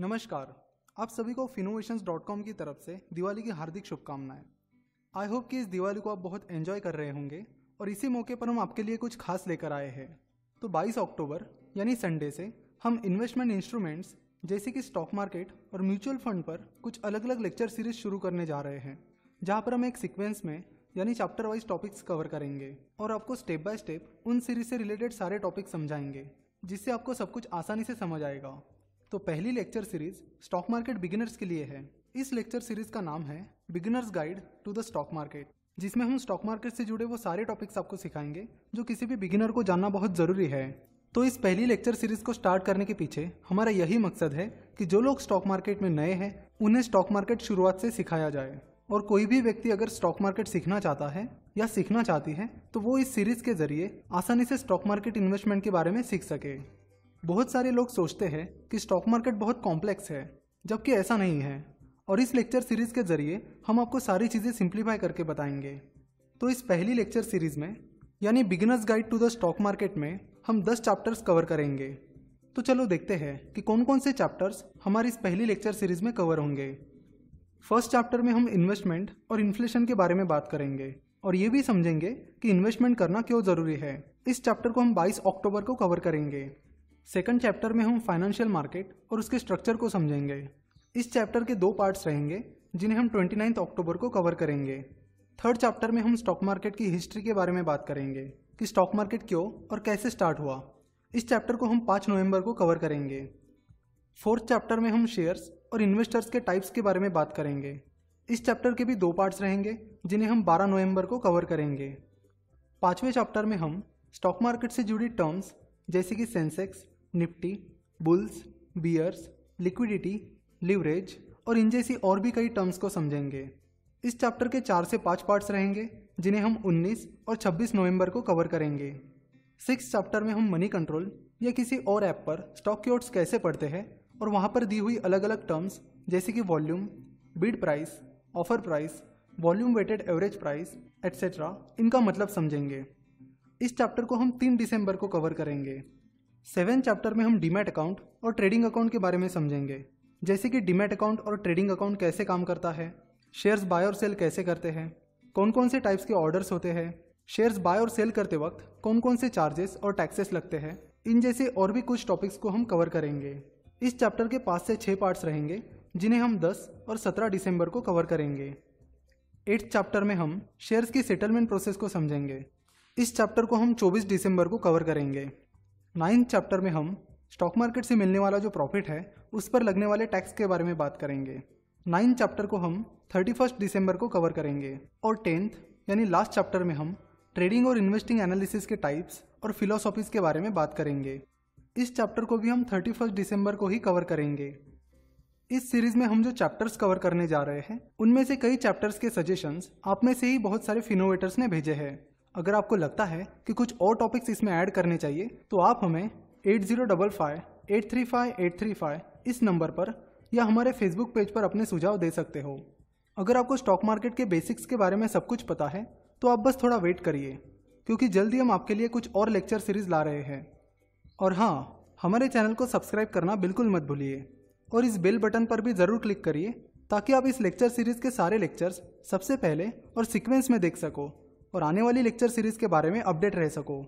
नमस्कार। आप सभी को कॉम की तरफ़ से दिवाली की हार्दिक शुभकामनाएँ। आई होप कि इस दिवाली को आप बहुत एंजॉय कर रहे होंगे और इसी मौके पर हम आपके लिए कुछ खास लेकर आए हैं। तो 22 अक्टूबर, यानी संडे से, हम इन्वेस्टमेंट इंस्ट्रूमेंट्स जैसे कि स्टॉक मार्केट और म्यूचुअल फंड पर कुछ अलग अलग लेक्चर सीरीज़ शुरू करने जा रहे हैं, जहाँ पर हम एक सीक्वेंस में, यानी चैप्टर वाइज टॉपिक्स कवर करेंगे और आपको स्टेप बाय स्टेप उन सीरीज़ से रिलेटेड सारे टॉपिक समझाएँगे, जिससे आपको सब कुछ आसानी से समझ आएगा। तो पहली lecture series stock market beginners के लिए है। इस लेक्चर सीरीज़ का नाम है beginners guide to the stock market जिसमें हम स्टॉक मार्केट से जुड़े वो सारे टॉपिक्स आपको सिखाएँगे, जो किसी भी बिगिनर को जानना बहुत ज़रूरी है। तो इस पहली लेक्चर सीरीज़ को स्टार्ट करने के पीछे हमारा यही मकसद है कि जो लोग स्टॉक मार्केट में नए हैं, उन्हें स्टॉक मार्केट शुरुआत से सिखाया जाए। और कोई भी व्यक्ति अगर स्टॉक मार्केट सीखना चाहता है या सीखना चाहती है तो वो इस सीरीज़ के ज़रिए आसानी से स्टॉक मार्केट इन्वेस्टमेंट के बारे में सीख सके। बहुत सारे लोग सोचते हैं कि स्टॉक मार्केट बहुत कॉम्प्लेक्स है, जबकि ऐसा नहीं है। और इस लेक्चर सीरीज़ के ज़रिए हम आपको सारी चीज़ें सिंप्लीफाई करके बताएँगे। तो इस पहली लेक्चर सीरीज़ में, यानी beginners guide to the stock market में, हम 10 चैप्टर्स कवर करेंगे। तो चलो देखते हैं कि कौन कौन से चैप्टर्स हमारी इस पहली लेक्चर सीरीज़ में कवर होंगे। फ़र्स्ट चैप्टर में हम इन्वेस्टमेंट और इन्फ्लेशन के बारे में बात करेंगे। और ये भी समझेंगे कि इन्वेस्टमेंट करना क्यों ज़रूरी है। इस चैप्टर को हम 22 अक्टूबर को कवर करेंगे। सेकंड चैप्टर में हम फाइनेंशियल मार्केट और उसके स्ट्रक्चर को समझेंगे। इस चैप्टर के दो पार्ट्स रहेंगे, जिन्हें हम ट्वेंटी अक्टूबर को कवर करेंगे। थर्ड चैप्टर में हम स्टॉक मार्केट की हिस्ट्री के बारे में बात करेंगे, कि स्टॉक मार्केट क्यों और कैसे स्टार्ट हुआ। इस चैप्टर को हम पाँच नवंबर को कवर करेंगे। फोर्थ चैप्टर में हम शेयर्स और इन्वेस्टर्स के टाइप्स के बारे में बात करेंगे। इस चैप्टर के भी दो पार्ट्स रहेंगे, जिन्हें हम 12 नवंबर को कवर करेंगे। पाँचवें चैप्टर में हम स्टॉक मार्केट से जुड़ी टर्म्स जैसे कि Sensex Nifty, bulls, bears, liquidity, leverage और इन जैसी और भी कई टर्म्स को समझेंगे। इस चैप्टर के चार से पाँच पार्ट्स रहेंगे, जिन्हें हम 19 और 26 नवंबर को कवर करेंगे। सिक्स चैप्टर में हम मनी कंट्रोल या किसी और ऐप पर स्टॉक क्योट्स कैसे पढ़ते हैं और वहाँ पर दी हुई अलग अलग टर्म्स, जैसे कि volume, bid price, offer price, volume weighted average price, etcetera, इनका मतलब समझेंगे। इस चैप्टर को हम तीन दिसंबर को कवर करेंगे। सेवन चैप्टर में हम डीमेट अकाउंट और ट्रेडिंग अकाउंट के बारे में समझेंगे। जैसे कि डीमेट अकाउंट और ट्रेडिंग अकाउंट कैसे काम करता है, शेयर्स बाय और सेल कैसे करते हैं कौन कौन से टाइप्स के ऑर्डर्स होते हैं, शेयर्स बाय और सेल करते वक्त कौन कौन से चार्जेस और टैक्सेस लगते हैं, इन जैसे और भी कुछ टॉपिक्स को हम कवर करेंगे। इस चैप्टर के पाँच से छः पार्ट्स रहेंगे, जिन्हें हम 10 और 17 दिसंबर को कवर करेंगे। एट्थ चैप्टर में हम शेयर्स की सेटलमेंट प्रोसेस को समझेंगे। इस चैप्टर को हम 24 दिसंबर को कवर करेंगे। नाइन्थ चैप्टर में हम स्टॉक मार्केट से मिलने वाला जो प्रॉफिट है, उस पर लगने वाले टैक्स के बारे में बात करेंगे। नाइन्थ चैप्टर को हम थर्टी फ़र्स्ट दिसंबर को कवर करेंगे और टेंथ यानी लास्ट चैप्टर में हम ट्रेडिंग और इन्वेस्टिंग एनालिसिस के टाइप्स और फिलोसॉफीज के बारे में बात करेंगे। इस चैप्टर को भी हम थर्टी फ़र्स्ट दिसंबर को ही कवर करेंगे। इस सीरीज़ में हम जो चैप्टर्स कवर करने जा रहे हैं, उनमें से कई चैप्टर्स के सजेशंस आप में से ही बहुत सारे फिनोवेटर्स ने भेजे हैं। अगर आपको लगता है कि कुछ और टॉपिक्स इसमें ऐड करने चाहिए तो आप हमें eight zero double five eight three five eight three five इस नंबर पर या हमारे फेसबुक पेज पर अपने सुझाव दे सकते हो। अगर आपको स्टॉक मार्केट के बेसिक्स के बारे में सब कुछ पता है तो आप बस थोड़ा वेट करिए, क्योंकि जल्दी हम आपके लिए कुछ और लेक्चर सीरीज़ ला रहे हैं। और हाँ हमारे चैनल को सब्सक्राइब करना बिल्कुल मत भूलिए, और इस बेल बटन पर भी ज़रूर क्लिक करिए, ताकि आप इस लेक्चर सीरीज़ के सारे लेक्चर्स सबसे पहले और सीक्वेंस में देख सको। और आने वाली लेक्चर सीरीज़ के बारे में अपडेट रह सको।